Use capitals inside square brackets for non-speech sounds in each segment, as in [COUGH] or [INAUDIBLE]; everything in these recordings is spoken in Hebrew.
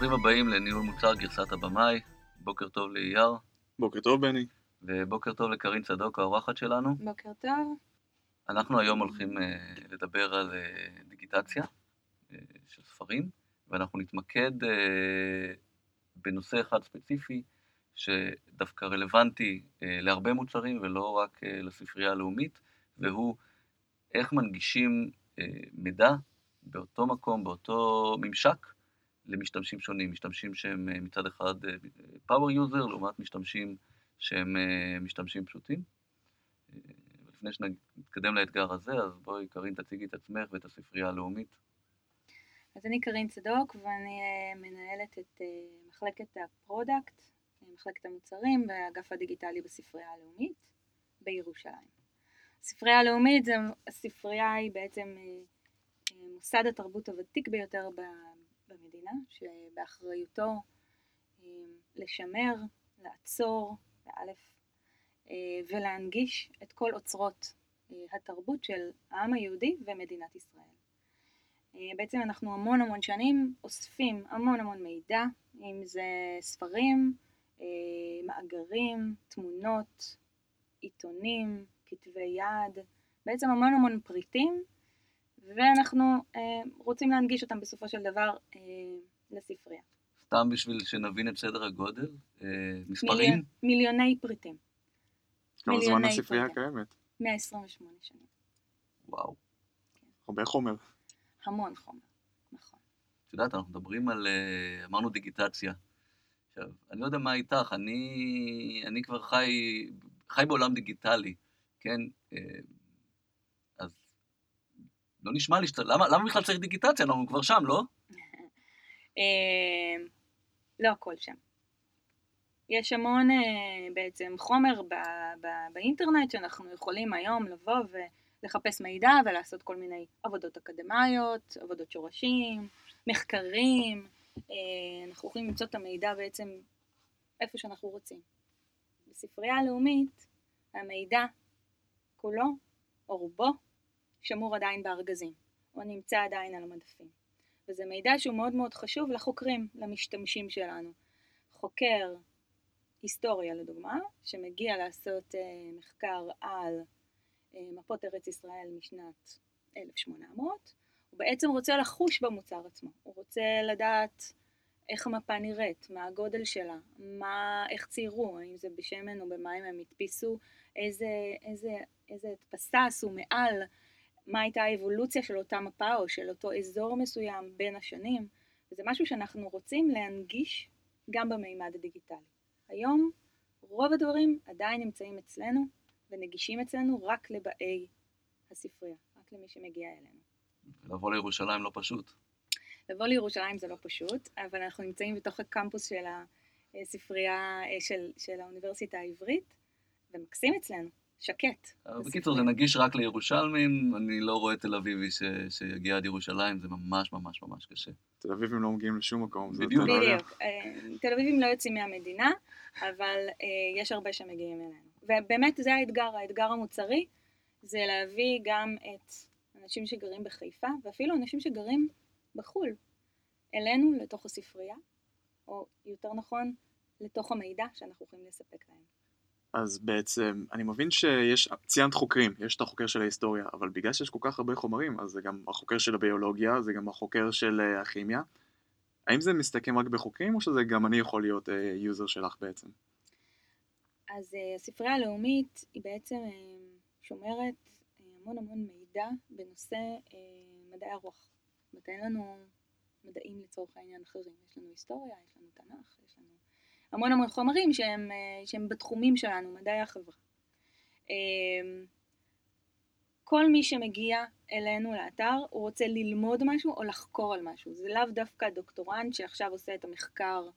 ברוכים הבאים לניהול מוצר גרסת הבמאי. בוקר טוב לאייר, בוקר טוב, בני. ובוקר טוב לקרין צדוק, האורחת שלנו. בוקר טוב. אנחנו היום הולכים uh, לדבר על uh, דיגיטציה uh, של ספרים, ואנחנו נתמקד uh, בנושא אחד ספציפי, שדווקא רלוונטי uh, להרבה מוצרים ולא רק uh, לספרייה הלאומית, והוא איך מנגישים uh, מידע באותו מקום, באותו ממשק, למשתמשים שונים, משתמשים שהם uh, מצד אחד uh, power user, לעומת משתמשים שהם uh, משתמשים פשוטים. לפני שנתקדם לאתגר הזה, אז בואי קארין תציגי את עצמך ואת הספרייה הלאומית. אז אני קארין צדוק ואני מנהלת את מחלקת ה product, מחלקת המוצרים באגף הדיגיטלי בספרייה הלאומית בירושלים. הספרייה הלאומית זה, הספרייה היא בעצם מוסד התרבות הוותיק ביותר במדינה, שבאחריותו uh, לשמר, לעצור, באלף, ולהנגיש את כל אוצרות התרבות של העם היהודי ומדינת ישראל. בעצם אנחנו המון המון שנים אוספים המון המון מידע, אם זה ספרים, מאגרים, תמונות, עיתונים, כתבי יד, בעצם המון המון פריטים, ואנחנו רוצים להנגיש אותם בסופו של דבר לספרייה. סתם בשביל שנבין את סדר הגודל, מספרים? מיליון, מיליוני פריטים. כמה זמן הספרייה קיימת? 128 שנים. וואו. הרבה חומר. המון חומר, נכון. את יודעת, אנחנו מדברים על, אמרנו דיגיטציה. עכשיו, אני לא יודע מה איתך, אני, אני כבר חי, חי בעולם דיגיטלי, כן? לא נשמע לי שאתה, למה, למה בכלל צריך דיגיטציה? אנחנו כבר שם, לא? [LAUGHS] לא הכל שם. יש המון בעצם חומר ב, ב, באינטרנט שאנחנו יכולים היום לבוא ולחפש מידע ולעשות כל מיני עבודות אקדמיות, עבודות שורשים, מחקרים, אנחנו יכולים למצוא את המידע בעצם איפה שאנחנו רוצים. בספרייה הלאומית המידע כולו או רובו שמור עדיין בארגזים או נמצא עדיין על המדפים וזה מידע שהוא מאוד מאוד חשוב לחוקרים, למשתמשים שלנו. חוקר היסטוריה לדוגמה, שמגיע לעשות uh, מחקר על uh, מפות ארץ ישראל משנת 1800, הוא בעצם רוצה לחוש במוצר עצמו, הוא רוצה לדעת איך המפה נראית, מה הגודל שלה, מה, איך ציירו, האם זה בשמן או במים הם הדפיסו, איזה, איזה, איזה הדפסה עשו מעל, מה הייתה האבולוציה של אותה מפה או של אותו אזור מסוים בין השנים, וזה משהו שאנחנו רוצים להנגיש גם במימד הדיגיטלי. היום רוב הדברים עדיין נמצאים אצלנו ונגישים אצלנו רק לבאי הספרייה, רק למי שמגיע אלינו. לבוא לירושלים לא פשוט. לבוא לירושלים זה לא פשוט, אבל אנחנו נמצאים בתוך הקמפוס של הספרייה של, של האוניברסיטה העברית, ומקסים אצלנו, שקט. בקיצור, זה נגיש רק לירושלמים, אני לא רואה תל אביבי ש... שיגיע עד ירושלים, זה ממש ממש ממש קשה. תל אביבים לא מגיעים לשום מקום. בדיוק. בדיוק. תל אביבים לא יוצאים מהמדינה, אבל יש הרבה שמגיעים אלינו. ובאמת זה האתגר, האתגר המוצרי, זה להביא גם את אנשים שגרים בחיפה, ואפילו אנשים שגרים בחו"ל, אלינו, לתוך הספרייה, או יותר נכון, לתוך המידע שאנחנו יכולים לספק להם. אז בעצם, אני מבין שיש, ציינת חוקרים, יש את החוקר של ההיסטוריה, אבל בגלל שיש כל כך הרבה חומרים, אז זה גם החוקר של הביולוגיה, זה גם החוקר של הכימיה. האם זה מסתכם רק בחוקרים, או שזה גם אני יכול להיות יוזר שלך בעצם? אז הספרייה הלאומית היא בעצם שומרת המון המון מידע בנושא מדעי הרוח. זאת אומרת, אין לנו מדעים לצורך העניין אחרים. יש לנו היסטוריה, יש לנו תנ"ך, יש לנו המון המון חומרים שהם, שהם בתחומים שלנו, מדעי החברה. כל מי שמגיע אלינו לאתר, הוא רוצה ללמוד משהו או לחקור על משהו. זה לאו דווקא דוקטורנט שעכשיו עושה את המחקר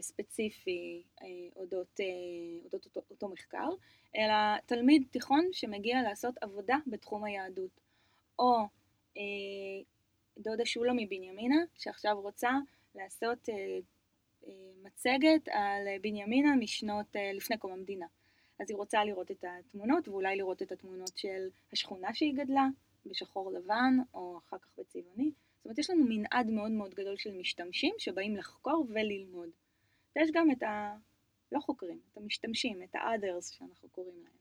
ספציפי אודות, אודות אותו, אותו מחקר, אלא תלמיד תיכון שמגיע לעשות עבודה בתחום היהדות. או דודה שולה מבנימינה, שעכשיו רוצה לעשות מצגת על בנימינה משנות לפני קום המדינה. אז היא רוצה לראות את התמונות, ואולי לראות את התמונות של השכונה שהיא גדלה, בשחור לבן, או אחר כך בצבעוני. זאת אומרת, יש לנו מנעד מאוד מאוד גדול של משתמשים שבאים לחקור וללמוד. ויש גם את ה... לא חוקרים, את המשתמשים, את ה-others שאנחנו קוראים להם.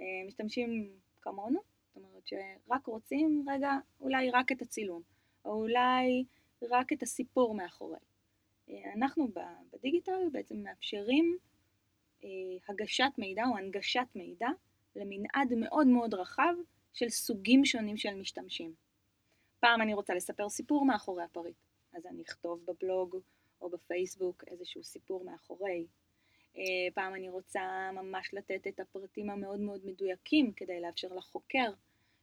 אה, משתמשים כמונו, זאת אומרת שרק רוצים רגע אולי רק את הצילום, או אולי רק את הסיפור מאחורי. אה, אנחנו בדיגיטל בעצם מאפשרים אה, הגשת מידע או הנגשת מידע למנעד מאוד מאוד רחב של סוגים שונים של משתמשים. פעם אני רוצה לספר סיפור מאחורי הפריט, אז אני אכתוב בבלוג או בפייסבוק איזשהו סיפור מאחורי. אה, פעם אני רוצה ממש לתת את הפרטים המאוד מאוד מדויקים כדי לאפשר לחוקר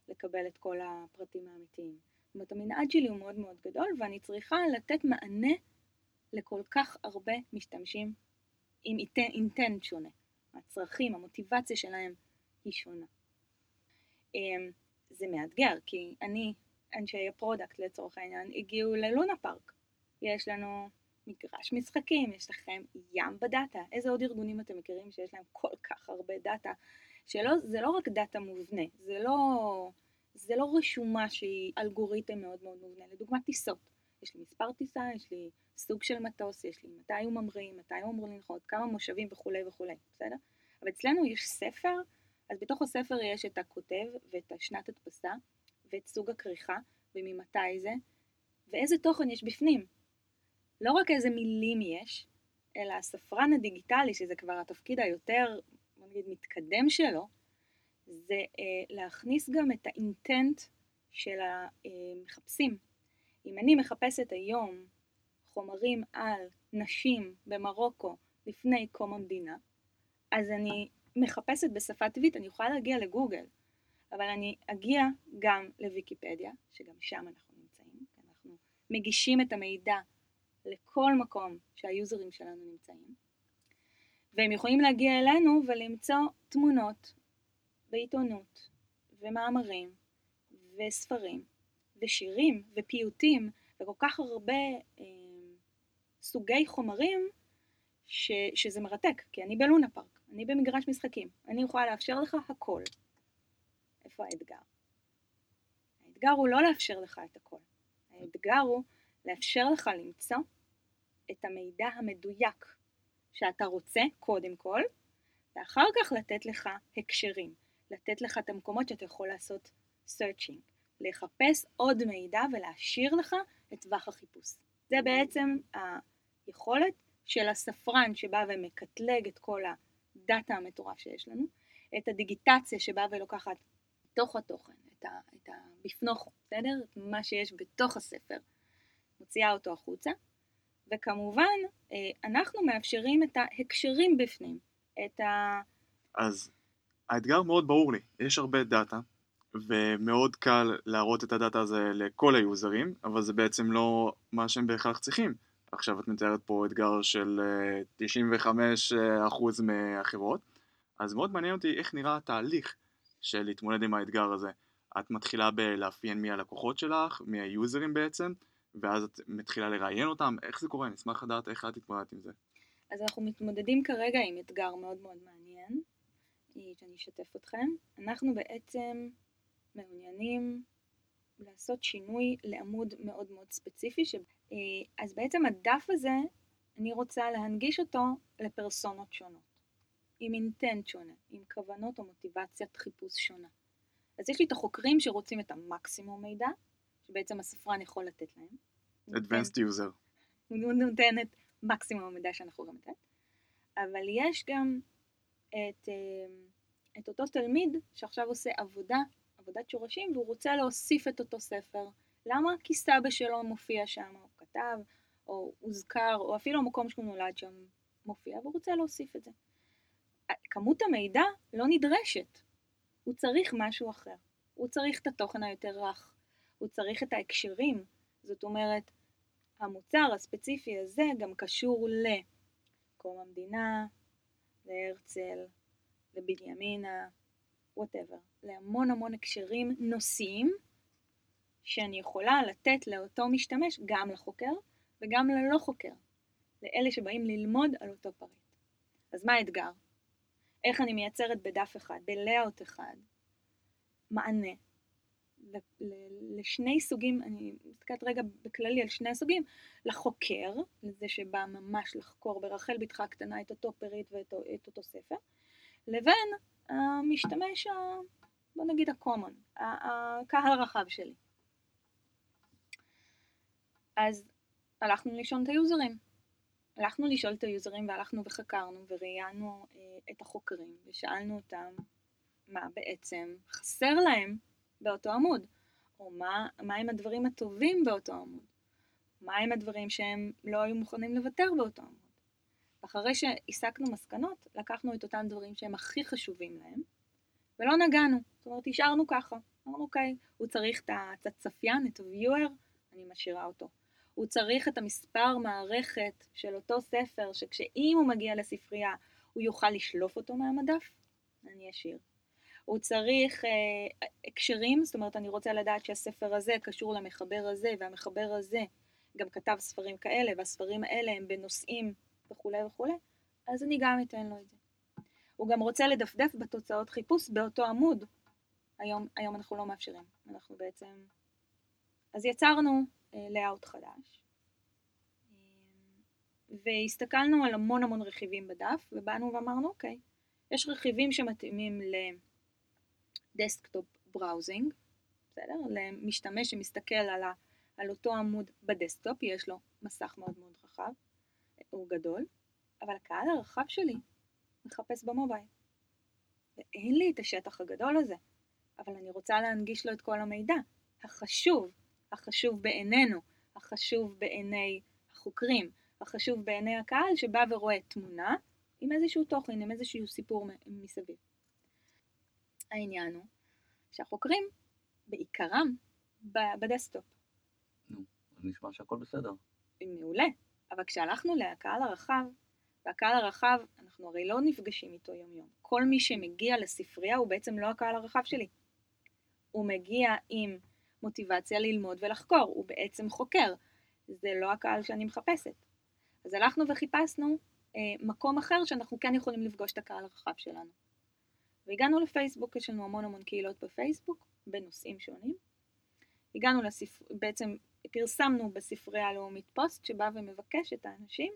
לקבל את כל הפרטים האמיתיים. זאת אומרת, המנעד שלי הוא מאוד מאוד גדול ואני צריכה לתת מענה לכל כך הרבה משתמשים עם intent שונה. הצרכים, המוטיבציה שלהם היא שונה. אמ, זה מאתגר, כי אני, אנשי ה product לצורך העניין, הגיעו ללונה פארק. יש לנו מגרש משחקים, יש לכם ים ב data. איזה עוד ארגונים אתם מכירים שיש להם כל כך הרבה data? שלא, זה לא רק דאטה מובנה, זה לא, זה לא רשומה שהיא אלגוריתם מאוד מאוד מובנה. לדוגמה טיסות. יש לי מספר טיסה, יש לי סוג של מטוס, יש לי מתי הוא ממריא, מתי הוא אמור לנחות, כמה מושבים וכולי וכולי, בסדר? אבל אצלנו יש ספר, אז בתוך הספר יש את הכותב ואת השנת הדפסה ואת סוג הכריכה וממתי זה, ואיזה תוכן יש בפנים. לא רק איזה מילים יש, אלא הספרן הדיגיטלי, שזה כבר התפקיד היותר, בוא נגיד, מתקדם שלו, זה אה, להכניס גם את האינטנט של המחפשים. אם אני מחפשת היום חומרים על נשים במרוקו לפני קום המדינה, אז אני מחפשת בשפה טבעית, אני יכולה להגיע לגוגל, אבל אני אגיע גם לוויקיפדיה, שגם שם אנחנו נמצאים, אנחנו מגישים את המידע לכל מקום שהיוזרים שלנו נמצאים, והם יכולים להגיע אלינו ולמצוא תמונות ועיתונות ומאמרים וספרים ושירים ופיוטים וכל כך הרבה אה, סוגי חומרים ש, שזה מרתק, כי אני בלונה פארק, אני במגרש משחקים, אני יכולה לאפשר לך הכל. איפה האתגר? האתגר הוא לא לאפשר לך את הכל, האתגר הוא לאפשר לך למצוא את המידע המדויק שאתה רוצה, קודם כל, ואחר כך לתת לך הקשרים, לתת לך את המקומות שאתה יכול לעשות searching, לחפש עוד מידע ולהשאיר לך את טווח החיפוש. זה בעצם היכולת של הספרן שבא ומקטלג את כל הדאטה המטורף שיש לנו, את הדיגיטציה שבאה ולוקחת בתוך התוכן, את, ה, את הבפנוכו, בסדר? מה שיש בתוך הספר, מוציאה אותו החוצה, וכמובן אה, אנחנו מאפשרים את ההקשרים בפנים, את ה... אז האתגר מאוד ברור לי, יש הרבה דאטה, ומאוד קל להראות את הדאטה הזה לכל היוזרים, אבל זה בעצם לא מה שהם בהכרח צריכים. עכשיו את מתארת פה אתגר של 95% אה, מהחברות, אז מאוד מעניין אותי איך נראה התהליך של להתמודד עם האתגר הזה. את מתחילה בלאפיין מי הלקוחות שלך, מי היוזרים בעצם, ואז את מתחילה לראיין אותם, איך זה קורה? אני אשמח לדעת איך את התמודדת עם זה. אז אנחנו מתמודדים כרגע עם אתגר מאוד מאוד מעניין, שאני אשתף אתכם. אנחנו בעצם מעוניינים לעשות שינוי לעמוד מאוד מאוד ספציפי, ש... אה, אז בעצם הדף הזה, אני רוצה להנגיש אותו לפרסונות שונות, עם אינטנט שונה, עם כוונות או מוטיבציית חיפוש שונה. אז יש לי את החוקרים שרוצים את המקסימום מידע, שבעצם הספרן יכול לתת להם. Advanced user. הוא נותן את מקסימום המידע שאנחנו גם לתת, אבל יש גם את, אה, את אותו תלמיד שעכשיו עושה עבודה עבודת שורשים והוא רוצה להוסיף את אותו ספר. למה? כי סבא שלו מופיע שם, הוא כתב, או הוזכר, או אפילו המקום שהוא נולד שם מופיע, והוא רוצה להוסיף את זה. כמות המידע לא נדרשת, הוא צריך משהו אחר. הוא צריך את התוכן היותר רך, הוא צריך את ההקשרים, זאת אומרת, המוצר הספציפי הזה גם קשור לקום המדינה, להרצל, לבנימינה, whatever, להמון המון הקשרים נושאיים שאני יכולה לתת לאותו משתמש, גם לחוקר וגם ללא חוקר, לאלה שבאים ללמוד על אותו פריט. אז מה האתגר? איך אני מייצרת בדף אחד, ב layout אחד, מענה לשני סוגים, אני מסתכלת רגע בכללי על שני הסוגים, לחוקר, לזה שבא ממש לחקור ברחל בתך הקטנה את אותו פריט ואת את אותו ספר, לבין המשתמש, ה- בוא נגיד ה-common, הקהל הרחב שלי. אז הלכנו לישון את היוזרים. הלכנו לשאול את היוזרים והלכנו וחקרנו וראיינו אה, את החוקרים ושאלנו אותם מה בעצם חסר להם באותו עמוד, או מה, מה הם הדברים הטובים באותו עמוד, מה הם הדברים שהם לא היו מוכנים לוותר באותו עמוד. אחרי שהסקנו מסקנות, לקחנו את אותם דברים שהם הכי חשובים להם, ולא נגענו, זאת אומרת, השארנו ככה. אמרנו, אוקיי, הוא צריך את הצפיין, את ה-viewer, אני משאירה אותו. הוא צריך את המספר מערכת של אותו ספר, שכשאם הוא מגיע לספרייה, הוא יוכל לשלוף אותו מהמדף, אני אשאיר. הוא צריך אה, הקשרים, זאת אומרת, אני רוצה לדעת שהספר הזה קשור למחבר הזה, והמחבר הזה גם כתב ספרים כאלה, והספרים האלה הם בנושאים וכולי וכולי, אז אני גם אתן לו את זה. הוא גם רוצה לדפדף בתוצאות חיפוש באותו עמוד. היום, היום אנחנו לא מאפשרים, אנחנו בעצם... אז יצרנו layout חדש, והסתכלנו על המון המון רכיבים בדף, ובאנו ואמרנו, אוקיי, יש רכיבים שמתאימים ל desktop browsing, בסדר? למשתמש שמסתכל על, ה, על אותו עמוד ב desktop, יש לו מסך מאוד מאוד רחב, הוא גדול, אבל הקהל הרחב שלי מחפש ב mobile. ואין לי את השטח הגדול הזה, אבל אני רוצה להנגיש לו את כל המידע, החשוב, החשוב בעינינו, החשוב בעיני החוקרים, החשוב בעיני הקהל שבא ורואה תמונה עם איזשהו תוכן, עם איזשהו סיפור מסביב. העניין הוא שהחוקרים בעיקרם ב desktop. נו, נשמע שהכל בסדר. מעולה, אבל כשהלכנו לקהל הרחב, והקהל הרחב, אנחנו הרי לא נפגשים איתו יום יום. כל מי שמגיע לספרייה הוא בעצם לא הקהל הרחב שלי. הוא מגיע עם מוטיבציה ללמוד ולחקור, הוא בעצם חוקר. זה לא הקהל שאני מחפשת. אז הלכנו וחיפשנו אה, מקום אחר שאנחנו כן יכולים לפגוש את הקהל הרחב שלנו. והגענו לפייסבוק, יש לנו המון המון קהילות בפייסבוק, בנושאים שונים. הגענו לספר... בעצם פרסמנו בספרייה הלאומית פוסט שבא ומבקש את האנשים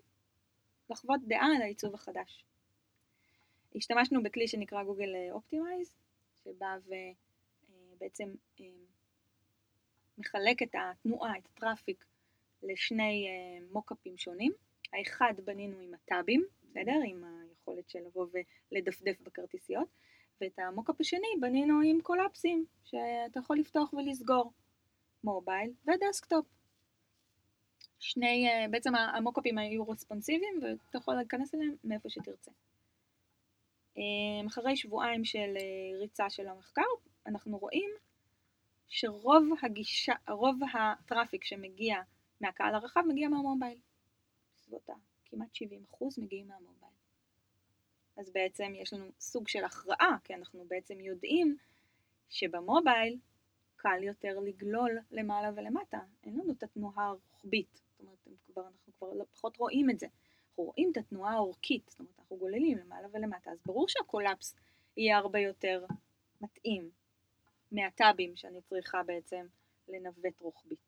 לחוות דעה על העיצוב החדש. השתמשנו בכלי שנקרא Google Optimize, שבא ובעצם אה, מחלק את התנועה, את ה traffic, לשני mockup-ים שונים. האחד בנינו עם ה tab-ים, בסדר? עם היכולת של לבוא ולדפדף בכרטיסיות, ואת ה mockup השני בנינו עם collapse-ים, שאתה יכול לפתוח ולסגור, mobile ו desktop. שני, בעצם ה mockup-ים היו responsive-יים ואתה יכול להיכנס אליהם מאיפה שתרצה. אחרי שבועיים של ריצה של המחקר, אנחנו רואים שרוב הגישה, רוב ה traffic שמגיע מהקהל הרחב מגיע מה mobile. בסביבות כמעט 70 אחוז מגיעים מה mobile. אז בעצם יש לנו סוג של הכרעה, כי אנחנו בעצם יודעים שב mobile קל יותר לגלול למעלה ולמטה. אין לנו את התנועה הרוחבית, זאת אומרת, כבר, אנחנו כבר לא, פחות רואים את זה. אנחנו רואים את התנועה האורכית, זאת אומרת, אנחנו גוללים למעלה ולמטה, אז ברור שה collapse יהיה הרבה יותר מתאים מה tab-ים שאני צריכה בעצם לנווט רוחבית,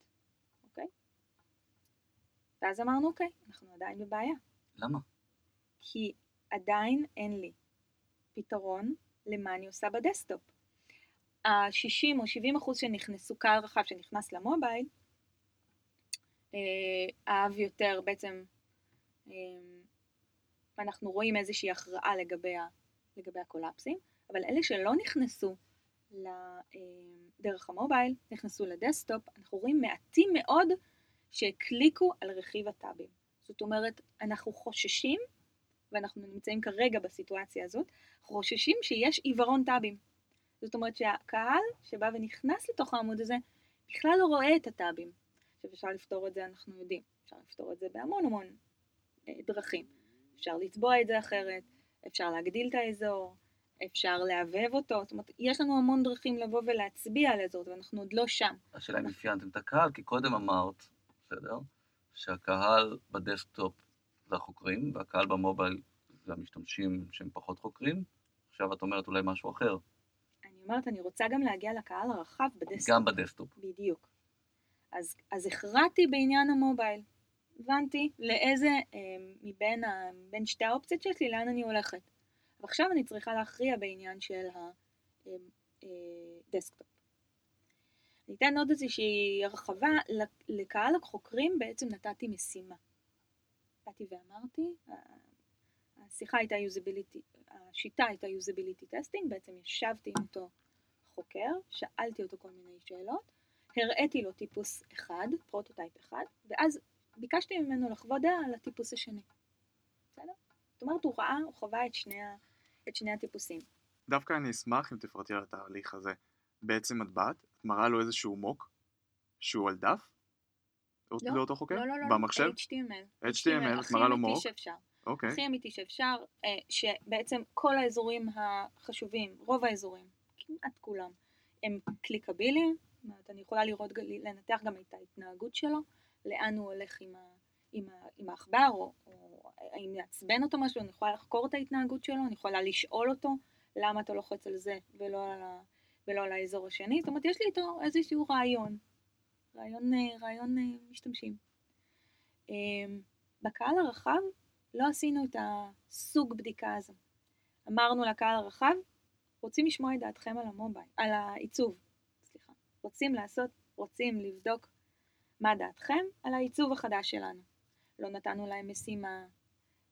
אוקיי? ואז אמרנו, אוקיי, אנחנו עדיין בבעיה. למה? כי עדיין אין לי פתרון למה אני עושה ב desktop. ה-60 או 70 אחוז שנכנסו, קהל רחב שנכנס ל mobile, אה, אהב יותר בעצם, אה, אנחנו רואים איזושהי הכרעה לגבי, לגבי ה collapse-ים, אבל אלה שלא נכנסו דרך ה mobile, נכנסו ל desktop, אנחנו רואים מעטים מאוד שהקליקו על רכיב ה tab-ים. זאת אומרת, אנחנו חוששים, ואנחנו נמצאים כרגע בסיטואציה הזאת, חוששים שיש עיוורון tab-ים. זאת אומרת שהקהל שבא ונכנס לתוך העמוד הזה, בכלל לא רואה את ה tab-ים. עכשיו אפשר לפתור את זה, אנחנו יודעים, אפשר לפתור את זה בהמון המון אה, דרכים. אפשר לצבוע את זה אחרת, אפשר להגדיל את האזור, אפשר להבהב אותו, זאת אומרת, יש לנו המון דרכים לבוא ולהצביע על האזור, ואנחנו עוד לא שם. השאלה אם אפיינתם את הקהל, כי קודם אמרת, בסדר, שהקהל ב desktop זה החוקרים, והקהל ב mobile זה המשתמשים שהם פחות חוקרים, עכשיו את אומרת אולי משהו אחר. אומרת, אני רוצה גם להגיע לקהל הרחב ב desktop. גם ב desktop. בדיוק. אז, אז הכרעתי בעניין ה mobile. הבנתי לאיזה אה, מבין ה, בין שתי האופציות שיש לי, לאן אני הולכת. ועכשיו אני צריכה להכריע בעניין של ה desktop. אני אתן עוד איזושהי הרחבה, לקהל החוקרים בעצם נתתי משימה. באתי ואמרתי, השיחה הייתה usability, השיטה הייתה usability testing, בעצם ישבתי עם אותו חוקר, שאלתי אותו כל מיני שאלות, הראיתי לו טיפוס אחד, prototype אחד, ואז ביקשתי ממנו לחוות דעה על הטיפוס השני. בסדר? זאת אומרת, הוא ראה, הוא חווה את שני, את שני הטיפוסים. דווקא אני אשמח אם תפרטי על התהליך הזה. בעצם את באת, את מראה לו איזשהו mock, שהוא על דף, לא, לאותו חוקר? לא, לא, לא, במחשב? HTML. HTML, את מראה לו מוק. הכי אמיתי שאפשר. אוקיי. הכי אמיתי שאפשר, אה, שבעצם כל האזורים החשובים, רוב האזורים, כמעט כולם, הם קליקביליים, זאת אומרת, אני יכולה לראות, לנתח גם את ההתנהגות שלו, לאן הוא הולך עם, ה, עם, ה, עם העכבר, או, או האם יעצבן אותו משהו, אני יכולה לחקור את ההתנהגות שלו, אני יכולה לשאול אותו למה אתה לוחץ על זה ולא על, ה, ולא על האזור השני, זאת אומרת, יש לי איתו איזשהו רעיון, רעיון, אה, רעיון אה, משתמשים. בקהל הרחב לא עשינו את הסוג בדיקה הזו. אמרנו לקהל הרחב, רוצים לשמוע את דעתכם על המובייל, על העיצוב, סליחה. רוצים לעשות, רוצים לבדוק מה דעתכם על העיצוב החדש שלנו. לא נתנו להם משימה,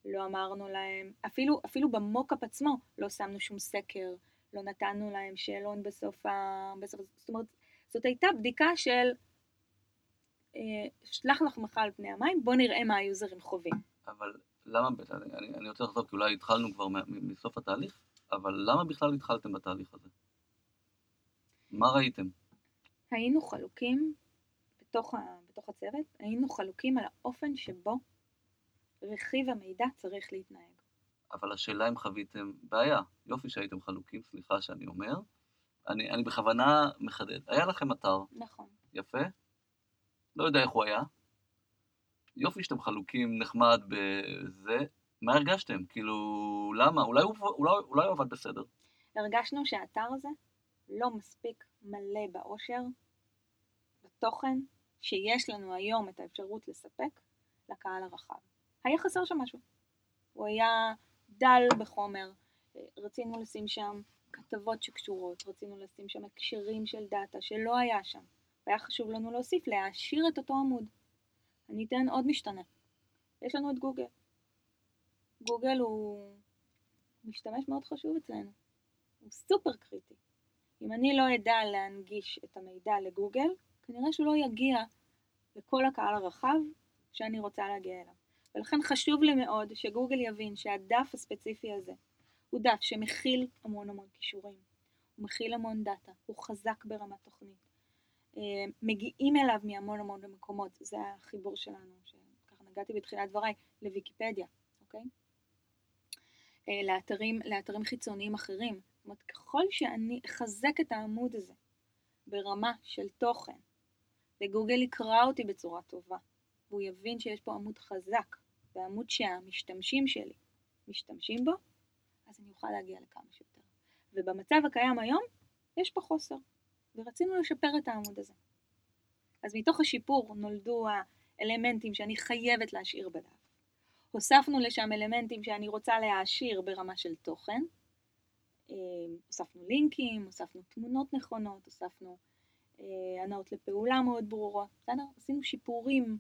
לא אמרנו להם, אפילו, אפילו במוקאפ עצמו לא שמנו שום סקר, לא נתנו להם שאלון בסוף ה... בסוף, זאת אומרת, זאת הייתה בדיקה של אה, שלח לחמך על פני המים, בוא נראה מה היוזרים חווים. אבל למה, אני, אני רוצה לחזור, כי אולי התחלנו כבר מסוף התהליך, אבל למה בכלל התחלתם בתהליך הזה? מה ראיתם? היינו חלוקים בתוך, ה, בתוך הצוות, היינו חלוקים על האופן שבו רכיב המידע צריך להתנהג. אבל השאלה אם חוויתם בעיה, יופי שהייתם חלוקים, סליחה שאני אומר, אני, אני בכוונה מחדד. היה לכם אתר. נכון. יפה. לא יודע איך הוא היה. יופי שאתם חלוקים נחמד בזה. מה הרגשתם? כאילו, למה? אולי הוא, אולי, אולי הוא עבד בסדר. הרגשנו שהאתר הזה לא מספיק מלא באושר, בתוכן, שיש לנו היום את האפשרות לספק לקהל הרחב. היה חסר שם משהו. הוא היה דל בחומר, רצינו לשים שם כתבות שקשורות, רצינו לשים שם הקשרים של דאטה שלא היה שם. והיה חשוב לנו להוסיף, להעשיר את אותו עמוד. אני אתן עוד משתנה. יש לנו את גוגל. גוגל הוא משתמש מאוד חשוב אצלנו. הוא סופר קריטי. אם אני לא אדע להנגיש את המידע לגוגל, כנראה שהוא לא יגיע לכל הקהל הרחב שאני רוצה להגיע אליו. ולכן חשוב לי מאוד שגוגל יבין שהדף הספציפי הזה הוא דף שמכיל המון המון כישורים, הוא מכיל המון דאטה, הוא חזק ברמת תוכנית. מגיעים אליו מהמון המון מקומות, זה החיבור שלנו, שככה נגעתי בתחילת דבריי, לוויקיפדיה, אוקיי? אה, לאתרים, לאתרים חיצוניים אחרים. זאת אומרת, ככל שאני אחזק את העמוד הזה ברמה של תוכן, וגוגל יקרא אותי בצורה טובה, והוא יבין שיש פה עמוד חזק, ועמוד שהמשתמשים שלי משתמשים בו, אז אני אוכל להגיע לכמה שיותר. ובמצב הקיים היום, יש פה חוסר, ורצינו לשפר את העמוד הזה. אז מתוך השיפור נולדו האלמנטים שאני חייבת להשאיר בדף. הוספנו לשם אלמנטים שאני רוצה להעשיר ברמה של תוכן. אה, הוספנו לינקים, הוספנו תמונות נכונות, הוספנו אה, הנאות לפעולה מאוד ברורות, בסדר? עשינו שיפורים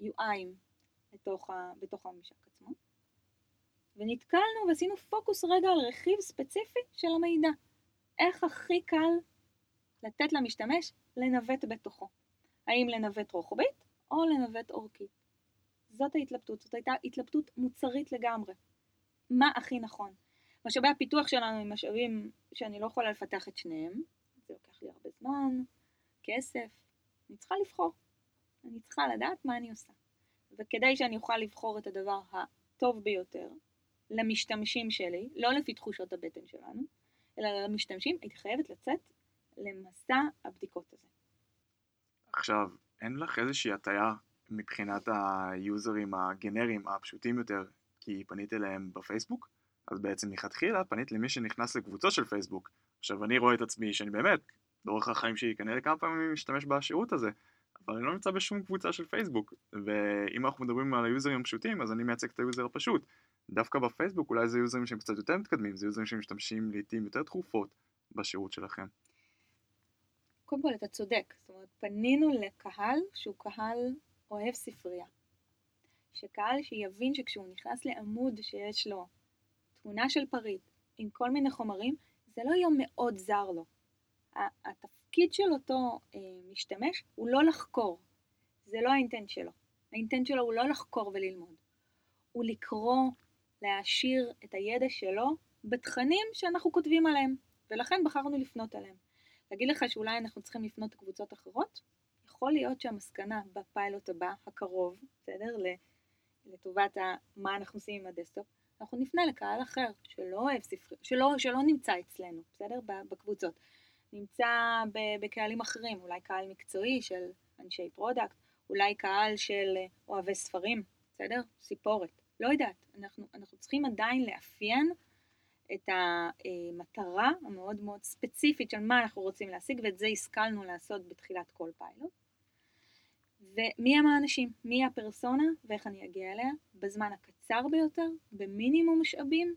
UI'ים בתוך, ה, בתוך הממשק עצמו. ונתקלנו ועשינו פוקוס רגע על רכיב ספציפי של המידע. איך הכי קל לתת למשתמש לנווט בתוכו. האם לנווט רוחבית או לנווט אורכית. זאת ההתלבטות, זאת הייתה התלבטות מוצרית לגמרי. מה הכי נכון? משאבי הפיתוח שלנו הם משאבים שאני לא יכולה לפתח את שניהם, זה לוקח לי הרבה זמן, כסף, אני צריכה לבחור. אני צריכה לדעת מה אני עושה. וכדי שאני אוכל לבחור את הדבר הטוב ביותר למשתמשים שלי, לא לפי תחושות הבטן שלנו, אלא למשתמשים, הייתי חייבת לצאת למסע הבדיקות הזה. עכשיו, אין לך איזושהי הטיה מבחינת ה user-ים הגנריים הפשוטים יותר, כי פנית אליהם בפייסבוק? אז בעצם מלכתחילה פנית למי שנכנס לקבוצות של פייסבוק. עכשיו, אני רואה את עצמי שאני באמת, לאורך החיים שלי כנראה כמה פעמים משתמש בשירות הזה, אבל אני לא נמצא בשום קבוצה של פייסבוק, ואם אנחנו מדברים על ה user-ים הפשוטים, אז אני מייצג את ה user הפשוט. דווקא בפייסבוק אולי זה user-ים שהם קצת יותר מתקדמים, זה user-ים שמשתמשים לעיתים יותר תכופות בשירות שלכם. קודם כל אתה צודק, זאת אומרת פנינו לקהל שהוא קהל אוהב ספרייה. שקהל שיבין שכשהוא נכנס לעמוד שיש לו תמונה של פריט עם כל מיני חומרים, זה לא יום מאוד זר לו. התפקיד של אותו אה, משתמש הוא לא לחקור, זה לא האינטנט שלו. האינטנט שלו הוא לא לחקור וללמוד, הוא לקרוא, להעשיר את הידע שלו בתכנים שאנחנו כותבים עליהם, ולכן בחרנו לפנות אליהם. להגיד לך שאולי אנחנו צריכים לפנות לקבוצות אחרות? יכול להיות שהמסקנה בפיילוט הבא, הקרוב, בסדר? לטובת מה אנחנו עושים עם ה desktop, אנחנו נפנה לקהל אחר שלא אוהב ספרי, שלא, שלא נמצא אצלנו, בסדר? בקבוצות. נמצא בקהלים אחרים, אולי קהל מקצועי של אנשי product, אולי קהל של אוהבי ספרים, בסדר? סיפורת. לא יודעת, אנחנו, אנחנו צריכים עדיין לאפיין את המטרה המאוד מאוד ספציפית של מה אנחנו רוצים להשיג, ואת זה השכלנו לעשות בתחילת כל פיילוט. ומי הם האנשים, מי הפרסונה? ואיך אני אגיע אליה? בזמן הקצר ביותר, במינימום משאבים,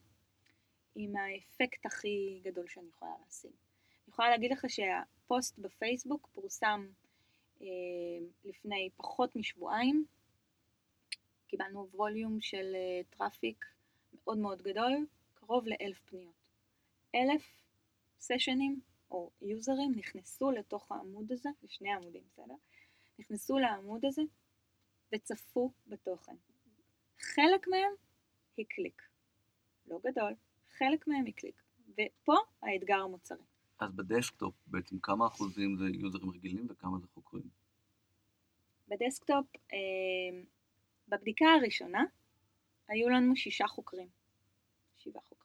עם האפקט הכי גדול שאני יכולה להשיג. אני יכולה להגיד לך שהפוסט בפייסבוק פורסם אה, לפני פחות משבועיים, קיבלנו volume של אה, traffic מאוד מאוד גדול, קרוב לאלף פניות. אלף sessionים או יוזרים נכנסו לתוך העמוד הזה, לשני עמודים, בסדר? נכנסו לעמוד הזה וצפו בתוכן. חלק מהם הקליק. לא גדול, חלק מהם הקליק. ופה האתגר המוצרי. אז בדסקטופ בעצם כמה אחוזים זה יוזרים רגילים וכמה זה חוקרים? בדסקטופ, אה, בבדיקה הראשונה היו לנו שישה חוקרים. שבעה חוקרים.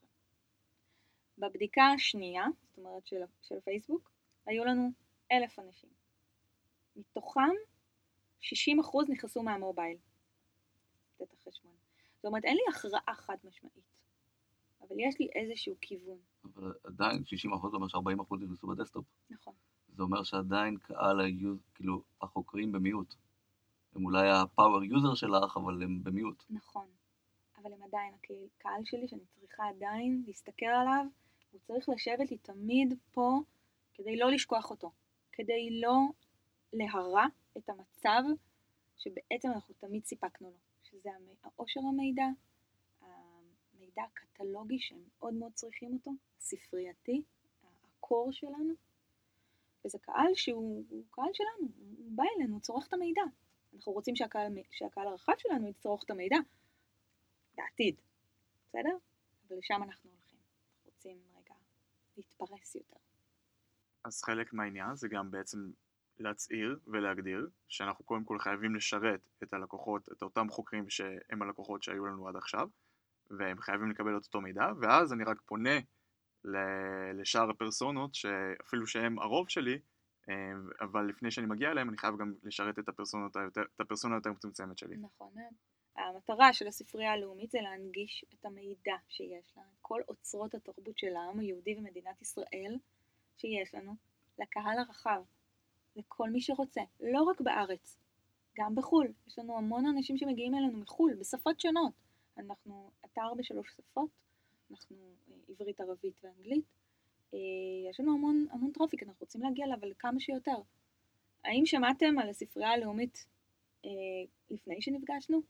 בבדיקה השנייה, זאת אומרת של, של פייסבוק, היו לנו אלף אנשים. מתוכם 60% נכנסו מהמובייל. לתת החשבון. זאת אומרת, אין לי הכרעה חד משמעית, אבל יש לי איזשהו כיוון. אבל עדיין 60% זה אומר ש-40% נכנסו בדסקטופ. נכון. זה אומר שעדיין קהל היוז, כאילו, החוקרים במיעוט. הם אולי ה power user שלך, אבל הם במיעוט. נכון. אבל הם עדיין הקהל שלי שאני צריכה עדיין להסתכל עליו, הוא צריך לשבת לי תמיד פה כדי לא לשכוח אותו, כדי לא להרע את המצב שבעצם אנחנו תמיד סיפקנו לו, שזה העושר המידע, המידע הקטלוגי שהם מאוד מאוד צריכים אותו, הספרייתי, הקור שלנו, וזה קהל שהוא קהל שלנו, הוא בא אלינו, הוא צורך את המידע. אנחנו רוצים שהקהל, שהקהל הרחב שלנו יצרוך את המידע בעתיד, בסדר? אבל לשם אנחנו הולכים. רוצים להתפרס יותר. אז חלק מהעניין זה גם בעצם להצהיר ולהגדיר שאנחנו קודם כל חייבים לשרת את הלקוחות, את אותם חוקרים שהם הלקוחות שהיו לנו עד עכשיו והם חייבים לקבל את אותו מידע ואז אני רק פונה לשאר הפרסונות שאפילו שהם הרוב שלי אה, אבל לפני שאני מגיע אליהם אני חייב גם לשרת את הפרסונה היותר מצומצמת שלי. נכון מאוד. המטרה של הספרייה הלאומית זה להנגיש את המידע שיש לה, כל אוצרות התרבות של העם היהודי ומדינת ישראל שיש לנו לקהל הרחב. לכל מי שרוצה, לא רק בארץ, גם בחו"ל. יש לנו המון אנשים שמגיעים אלינו מחו"ל, בשפות שונות. אנחנו אתר בשלוש שפות, אנחנו אה, עברית, ערבית ואנגלית. אה, יש לנו המון, המון traffic, אנחנו רוצים להגיע אליו, אבל כמה שיותר. האם שמעתם על הספרייה הלאומית אה, לפני שנפגשנו?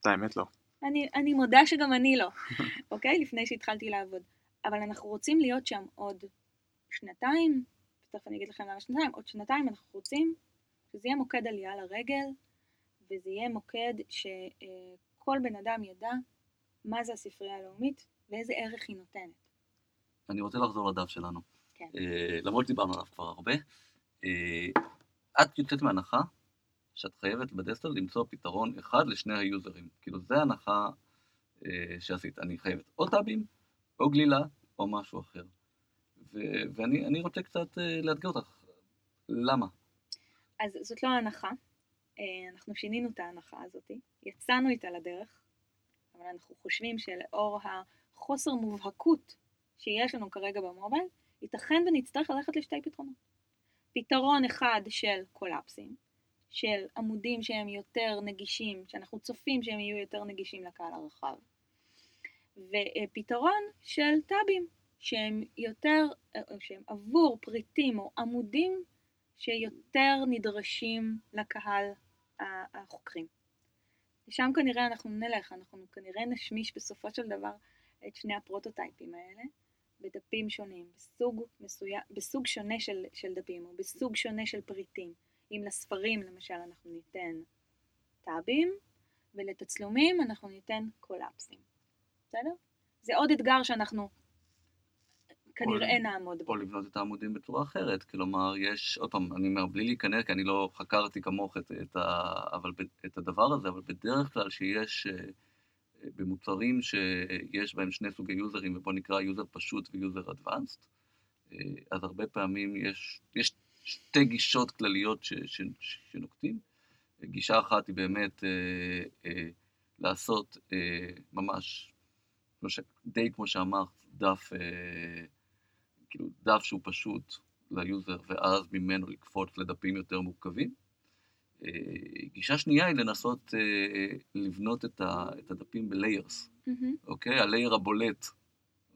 את האמת לא. אני, אני מודה שגם אני לא, [LAUGHS] אוקיי? לפני שהתחלתי לעבוד. אבל אנחנו רוצים להיות שם עוד שנתיים, תכף אני אגיד לכם למה שנתיים, עוד שנתיים אנחנו רוצים שזה יהיה מוקד עלייה לרגל, וזה יהיה מוקד שכל בן אדם ידע מה זה הספרייה הלאומית ואיזה ערך היא נותנת. אני רוצה לחזור לדף שלנו. כן. Uh, למרות שדיברנו עליו כבר הרבה. Uh, את יוצאת מהנחה שאת חייבת בדסטר למצוא פתרון אחד לשני היוזרים. כאילו, זה הנחה uh, שעשית. אני חייבת או טאבים, או גלילה, או משהו אחר. ו- ואני רוצה קצת uh, לאתגר אותך. למה? אז זאת לא ההנחה. Uh, אנחנו שינינו את ההנחה הזאת, יצאנו איתה לדרך, אבל אנחנו חושבים שלאור החוסר מובהקות שיש לנו כרגע במובייל, ייתכן ונצטרך ללכת לשתי פתרונות. פתרון אחד של קולאפסים, של עמודים שהם יותר נגישים, שאנחנו צופים שהם יהיו יותר נגישים לקהל הרחב, ופתרון של טאבים, שהם יותר, שהם עבור פריטים או עמודים שיותר נדרשים לקהל החוקרים. ושם כנראה אנחנו נלך, אנחנו כנראה נשמיש בסופו של דבר את שני הפרוטוטייפים האלה בדפים שונים, בסוג, מסוים, בסוג שונה של, של דפים או בסוג שונה של פריטים. אם לספרים למשל אנחנו ניתן טאבים ולתצלומים אנחנו ניתן קולאפסים, בסדר? זה עוד אתגר שאנחנו כנראה נעמוד בו. או לבנות את העמודים בצורה אחרת, כלומר יש, עוד פעם, אני אומר, בלי להיכנס, כי אני לא חקרתי כמוך את, את, ה, אבל, את הדבר הזה, אבל בדרך כלל שיש אה, במוצרים שיש בהם שני סוגי יוזרים, ובוא נקרא יוזר פשוט ויוזר advanced, אה, אז הרבה פעמים יש, יש שתי גישות כלליות ש, ש, ש, שנוקטים. גישה אחת היא באמת אה, אה, לעשות אה, ממש, די כמו שאמרת, דף אה, כאילו דף שהוא פשוט ליוזר, ואז ממנו לקפוץ לדפים יותר מורכבים. אה, גישה שנייה היא לנסות אה, לבנות את, הדפים ב layers, mm-hmm. אוקיי? ה layer הבולט,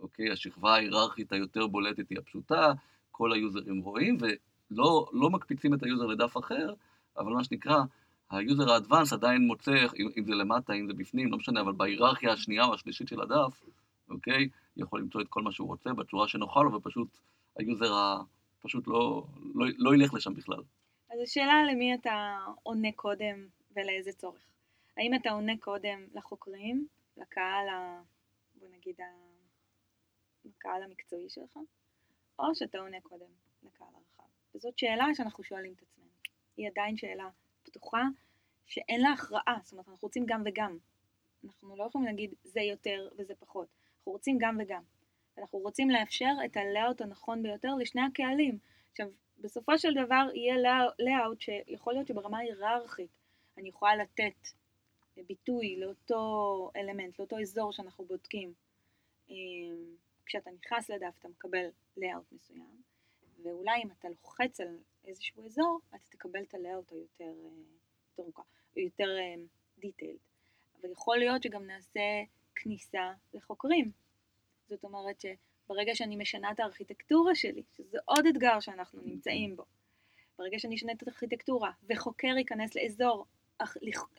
אוקיי? השכבה ההיררכית היותר בולטת היא הפשוטה, כל היוזרים רואים, ולא לא מקפיצים את היוזר לדף אחר, אבל מה שנקרא, היוזר ה advanced עדיין מוצא, אם זה למטה, אם זה בפנים, לא משנה, אבל בהיררכיה השנייה או השלישית של הדף, אוקיי? יכול למצוא את כל מה שהוא רוצה בצורה שנוחה לו, ופשוט היוזר פשוט לא, לא, לא ילך לשם בכלל. אז השאלה למי אתה עונה קודם ולאיזה צורך. האם אתה עונה קודם לחוקרים, לקהל, ה... בוא נגיד, ה... לקהל המקצועי שלך, או שאתה עונה קודם לקהל הרחב. וזאת שאלה שאנחנו שואלים את עצמנו. היא עדיין שאלה פתוחה, שאין לה הכרעה, זאת אומרת, אנחנו רוצים גם וגם. אנחנו לא יכולים להגיד זה יותר וזה פחות. אנחנו רוצים גם וגם. אנחנו רוצים לאפשר את הלאוט הנכון ביותר לשני הקהלים. עכשיו, בסופו של דבר יהיה לאוט שיכול להיות שברמה היררכית אני יכולה לתת ביטוי לאותו אלמנט, לאותו אזור שאנחנו בודקים. אמ, כשאתה נכנס לדף אתה מקבל לאוט מסוים, ואולי אם אתה לוחץ על איזשהו אזור, אתה תקבל את הלאוט היותר ארוך, יותר דיטיילד. אמ, אבל יכול להיות שגם נעשה כניסה לחוקרים. זאת אומרת שברגע שאני משנה את הארכיטקטורה שלי, שזה עוד אתגר שאנחנו נמצאים בו, ברגע שאני אשנה את הארכיטקטורה וחוקר ייכנס לאזור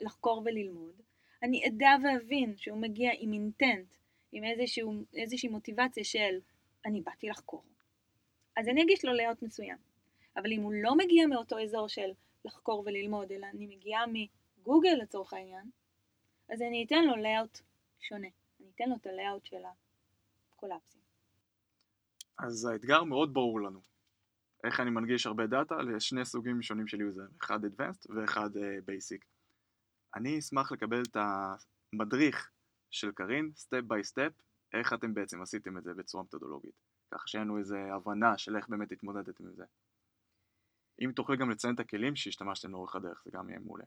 לחקור וללמוד, אני אדע ואבין שהוא מגיע עם אינטנט, עם איזשהו, איזושהי מוטיבציה של אני באתי לחקור. אז אני אגיש לו לאות מסוים. אבל אם הוא לא מגיע מאותו אזור של לחקור וללמוד, אלא אני מגיעה מגוגל לצורך העניין, אז אני אתן לו לאוט שונה. אני אתן לו את הלאוט של הקולאפסים. אז האתגר מאוד ברור לנו. איך אני מנגיש הרבה data לשני סוגים שונים של יוזר, אחד Advanced ואחד uh, Basic. אני אשמח לקבל את המדריך של קארין, step by step, איך אתם בעצם עשיתם את זה בצורה מתודולוגית. ככה שאין לנו איזה הבנה של איך באמת התמודדתם עם זה. אם תוכלי גם לציין את הכלים שהשתמשתם לאורך הדרך, זה גם יהיה מעולה.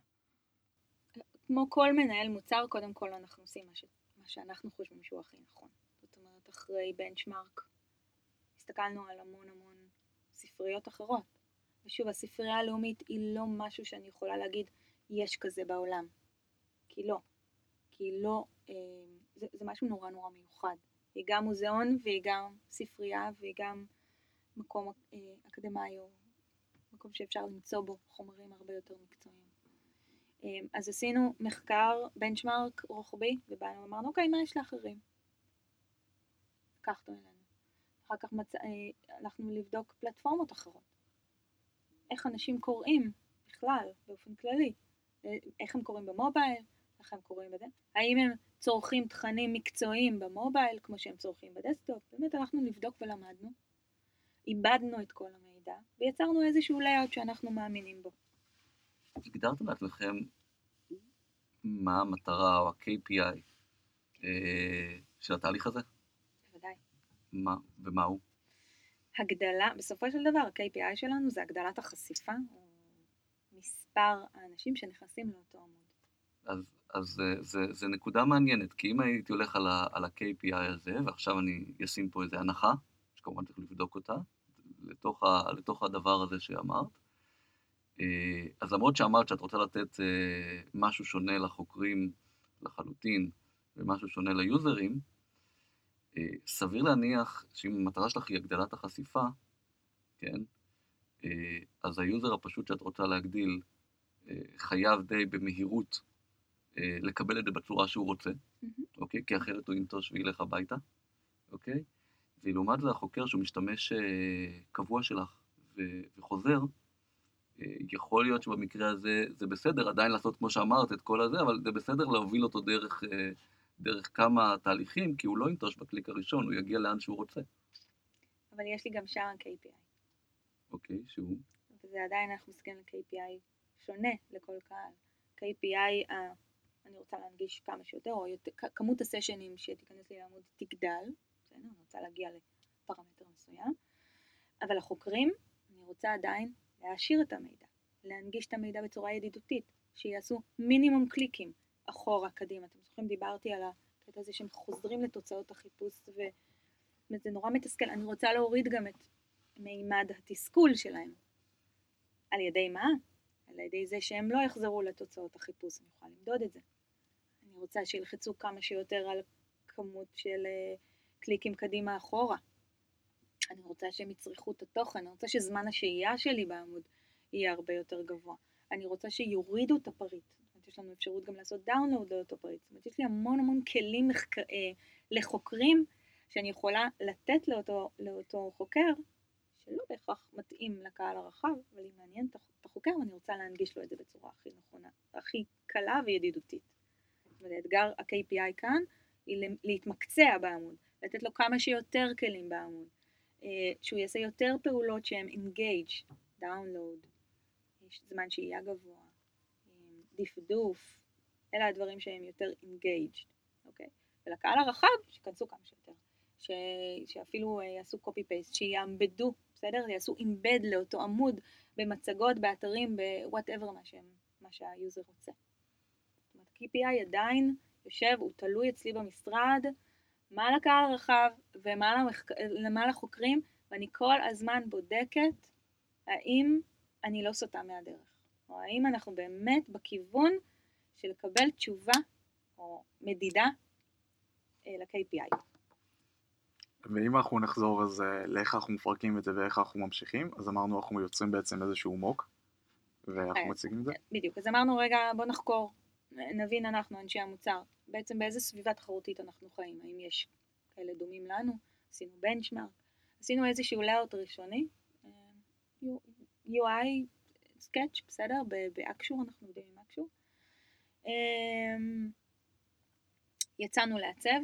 כמו כל מנהל מוצר, קודם כל אנחנו עושים מה, ש... מה שאנחנו חושבים שהוא הכי נכון. זאת אומרת, אחרי בנצ'מארק, הסתכלנו על המון המון ספריות אחרות. ושוב, הספרייה הלאומית היא לא משהו שאני יכולה להגיד, יש כזה בעולם. כי לא. כי לא, אה, זה, זה משהו נורא נורא מיוחד. היא גם מוזיאון והיא גם ספרייה והיא גם מקום אה, אקדמאי או מקום שאפשר למצוא בו חומרים הרבה יותר מקצועיים. אמ, אז עשינו מחקר benchmark רוחבי, ובאנו ואמרנו, אוקיי, מה יש לאחרים? לקחנו אלינו. אחר כך מצ... אה, הלכנו לבדוק פלטפורמות אחרות. איך אנשים קוראים בכלל, באופן כללי. אה, איך הם קוראים במובייל, איך הם קוראים בזה. האם הם צורכים תכנים מקצועיים במובייל, כמו שהם צורכים בדסקטופ. באמת הלכנו לבדוק ולמדנו. עיבדנו את כל המידע, ויצרנו איזשהו layout שאנחנו מאמינים בו. הגדרתם לעצמכם מה המטרה או ה-KPI אה, של התהליך הזה? בוודאי. מה, ומה הוא? הגדלה, בסופו של דבר ה-KPI שלנו זה הגדלת החשיפה, מספר האנשים שנכנסים לאותו עמוד. אז, אז זה, זה, זה נקודה מעניינת, כי אם הייתי הולך על, ה, על ה-KPI הזה, ועכשיו אני אשים פה איזה הנחה, כמובן צריך לבדוק אותה, לתוך, ה, לתוך הדבר הזה שאמרת. אה, אז למרות שאמרת שאת רוצה לתת אה, משהו שונה לחוקרים לחלוטין, ומשהו שונה ליוזרים, אה, סביר להניח שאם המטרה שלך היא הגדלת החשיפה, כן, אז היוזר הפשוט שאת רוצה להגדיל חייב די במהירות לקבל את זה בצורה שהוא רוצה. אוקיי? כי אחרת הוא ינטוש וילך הביתה, אוקיי? ולעומת זה החוקר שהוא משתמש קבוע שלך וחוזר, יכול להיות שבמקרה הזה זה בסדר עדיין לעשות כמו שאמרת את כל הזה, אבל זה בסדר להוביל אותו דרך, אה, דרך כמה תהליכים, כי הוא לא ינטוש בקליק הראשון, הוא יגיע לאן שהוא רוצה. אבל יש לי גם שם KPI. אוקיי, שהוא? וזה עדיין אנחנו מסתכלים על KPI שונה לכל קהל. KPI, אה, אני רוצה להנגיש כמה שיותר, או יותר, כמות הסשנים שתיכנס לי לעמוד תגדל, בסדר? אני רוצה להגיע לפרמטר מסוים, אבל החוקרים, אני רוצה עדיין להעשיר את המידע, להנגיש את המידע בצורה ידידותית, שיעשו מינימום קליקים אחורה קדימה. אתם זוכרים, דיברתי על הקטע הזה שהם חוזרים לתוצאות החיפוש, וזה נורא מתסכל. אני רוצה להוריד גם את מימד התסכול שלהם. על ידי מה? על ידי זה שהם לא יחזרו לתוצאות החיפוש, אני יכולה למדוד את זה. אני רוצה שילחצו כמה שיותר על כמות של אה, קליקים קדימה אחורה. אני רוצה שהם יצרכו את התוכן, אני רוצה שזמן השהייה שלי בעמוד יהיה הרבה יותר גבוה. אני רוצה שיורידו את הפריט. זאת אומרת, יש לנו אפשרות גם לעשות download לאותו פריט. זאת אומרת, יש לי המון המון כלים מחק... אה, לחוקרים שאני יכולה לתת לאותו, לאותו חוקר, שלא בהכרח מתאים לקהל הרחב, אבל אם מעניין את החוקר, אני רוצה להנגיש לו את זה בצורה הכי נכונה, הכי קלה וידידותית. זאת אומרת, אתגר ה-KPI כאן היא להתמקצע בעמוד, לתת לו כמה שיותר כלים בעמוד. אה, שהוא יעשה יותר פעולות שהן engage, download, זמן שהייה גבוה, דפדוף, אלה הדברים שהם יותר engaged, אוקיי? ולקהל הרחב, שייכנסו כמה שיותר, ש... שאפילו אה, יעשו copy paste, שיעמדו, בסדר? יעשו embed לאותו עמוד במצגות, באתרים, ב-whatever מה, מה שהיוזר רוצה. זאת אומרת, KPI עדיין יושב, הוא תלוי אצלי במשרד, מה לקהל הרחב ומה למחק... לחוקרים, ואני כל הזמן בודקת האם אני לא סוטה מהדרך, או האם אנחנו באמת בכיוון של לקבל תשובה או מדידה אה, ל-KPI. ואם אנחנו נחזור אז אה, לאיך אנחנו מפרקים את זה ואיך אנחנו ממשיכים, אז אמרנו אנחנו יוצרים בעצם איזשהו מוק, ואנחנו אה, מציגים את זה. בדיוק, אז אמרנו רגע בוא נחקור, נבין אנחנו אנשי המוצר, בעצם באיזה סביבה תחרותית אנחנו חיים, האם יש כאלה דומים לנו, עשינו בנצ'מארק, עשינו איזשהו לאוט ראשוני, אה, UI סקאץ', בסדר? באקשור, אנחנו עובדים עם אקשור. אה, יצאנו לעצב,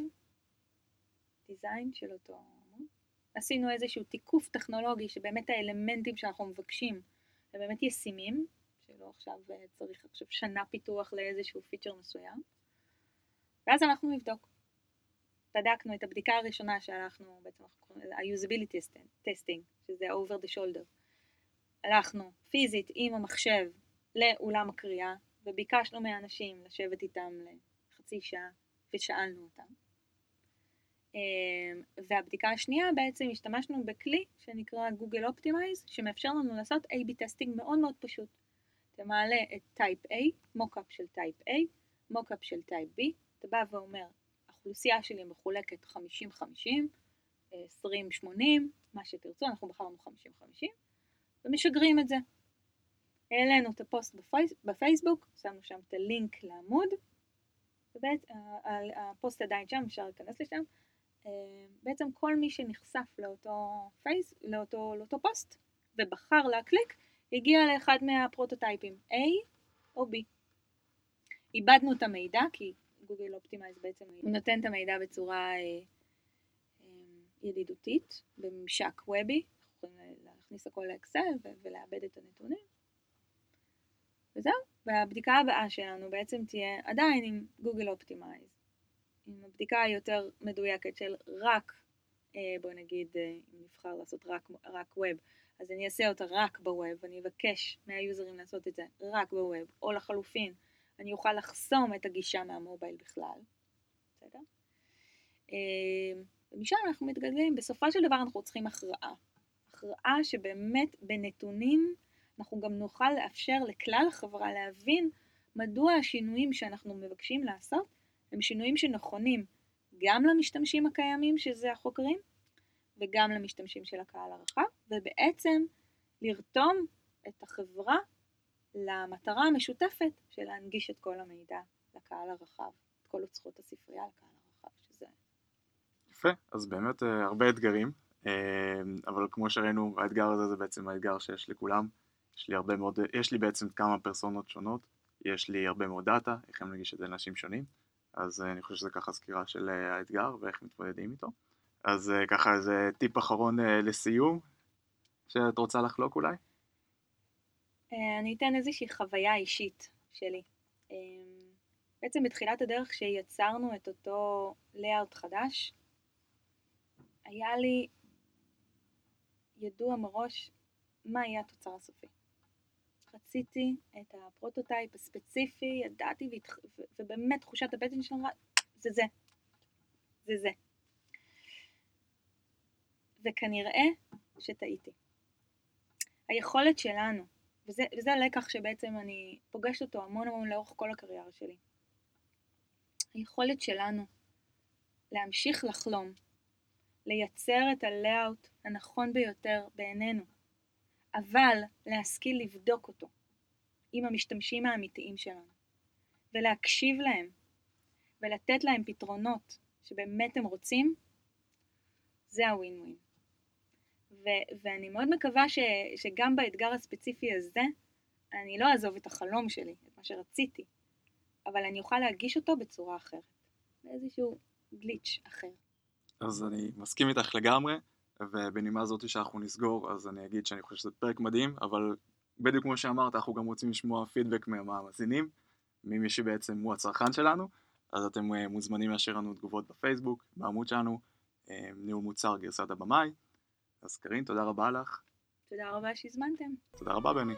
דיזיין של אותו עמוד, עשינו איזשהו תיקוף טכנולוגי שבאמת האלמנטים שאנחנו מבקשים הם באמת ישימים, שלא עכשיו אה, צריך עכשיו שנה פיתוח לאיזשהו פיצ'ר מסוים. ואז אנחנו נבדוק. בדקנו את הבדיקה הראשונה שהלכנו, בעצם אנחנו קוראים לזה ה-usability testing, שזה over the shoulder. הלכנו פיזית עם המחשב לאולם הקריאה, וביקשנו מאנשים לשבת איתם לחצי שעה, ושאלנו אותם. אמ, והבדיקה השנייה בעצם השתמשנו בכלי שנקרא Google Optimize, שמאפשר לנו לעשות A-B testing מאוד מאוד פשוט. אתה מעלה את type A, mockup של type A, mockup של type B, אתה בא ואומר, האוכלוסייה שלי מחולקת 50-50, 20-80, מה שתרצו, אנחנו בחרנו 50-50, ומשגרים את זה. העלינו את הפוסט בפייס, בפייסבוק, שמנו שם את הלינק לעמוד, ובעצם הפוסט עדיין שם, אפשר להיכנס לשם. אה, בעצם כל מי שנחשף לאותו פייס, לאותו, לאותו פוסט, ובחר להקליק, הגיע לאחד מהפרוטוטייפים, A או B. עיבדנו את המידע, כי Google Optimize בעצם הוא נותן את המידע בצורה אה, אה, ידידותית, בממשק וובי, יכולים להכניס הכל לאקסל ולעבד את הנתונים. וזהו, והבדיקה הבאה שלנו בעצם תהיה עדיין עם Google Optimize, עם הבדיקה היותר מדויקת של רק, אה, בוא נגיד, אה, אם נבחר לעשות רק, רק web, אז אני אעשה אותה רק בווב, ואני אבקש מהיוזרים לעשות את זה רק בווב, או לחלופין, אני אוכל לחסום את הגישה מהמובייל בכלל, בסדר? אמ, ומשם אנחנו מתגלגלים, בסופו של דבר אנחנו צריכים הכרעה. הכרעה שבאמת בנתונים אנחנו גם נוכל לאפשר לכלל החברה להבין מדוע השינויים שאנחנו מבקשים לעשות הם שינויים שנכונים גם למשתמשים הקיימים, שזה החוקרים, וגם למשתמשים של הקהל הרחב, ובעצם לרתום את החברה למטרה המשותפת של להנגיש את כל המידע לקהל הרחב, את כל אוצרות הספרייה לקהל הרחב, שזה... יפה, אז באמת אה, הרבה אתגרים, אה, אבל כמו שראינו, האתגר הזה זה בעצם האתגר שיש לכולם. יש לי הרבה מאוד, יש לי בעצם כמה פרסונות שונות, יש לי הרבה מאוד דאטה, איך אני מגיש את זה לאנשים שונים, אז אה, אני חושב שזה ככה סקירה של האתגר ואיך מתמודדים איתו. אז ככה איזה טיפ אחרון לסיום, שאת רוצה לחלוק אולי? אני אתן איזושהי חוויה אישית שלי. בעצם בתחילת הדרך כשיצרנו את אותו לאאוט חדש, היה לי ידוע מראש מה יהיה התוצר הסופי. רציתי את ה prototype הספציפי, ידעתי, והתח... ובאמת תחושת הבטן אמרה, זה זה, זה זה. וכנראה שטעיתי. היכולת שלנו, וזה, וזה הלקח שבעצם אני פוגשת אותו המון המון לאורך כל הקריירה שלי, היכולת שלנו להמשיך לחלום, לייצר את ה layout הנכון ביותר בעינינו, אבל להשכיל לבדוק אותו עם המשתמשים האמיתיים שלנו, ולהקשיב להם, ולתת להם פתרונות שבאמת הם רוצים, זה הווין ווין. ו- ואני מאוד מקווה ש- שגם באתגר הספציפי הזה, אני לא אעזוב את החלום שלי, את מה שרציתי, אבל אני אוכל להגיש אותו בצורה אחרת, באיזשהו גליץ' אחר. אז אני מסכים איתך לגמרי, ובנימה זאת שאנחנו נסגור, אז אני אגיד שאני חושב שזה פרק מדהים, אבל בדיוק כמו שאמרת, אנחנו גם רוצים לשמוע פידבק מהמאזינים, ממי שבעצם הוא הצרכן שלנו, אז אתם אה, מוזמנים להשאיר לנו תגובות בפייסבוק, בעמוד שלנו, אה, ניהול מוצר גרסת הבמאי. אז קרין, תודה רבה לך. תודה רבה שהזמנתם. תודה רבה, בני.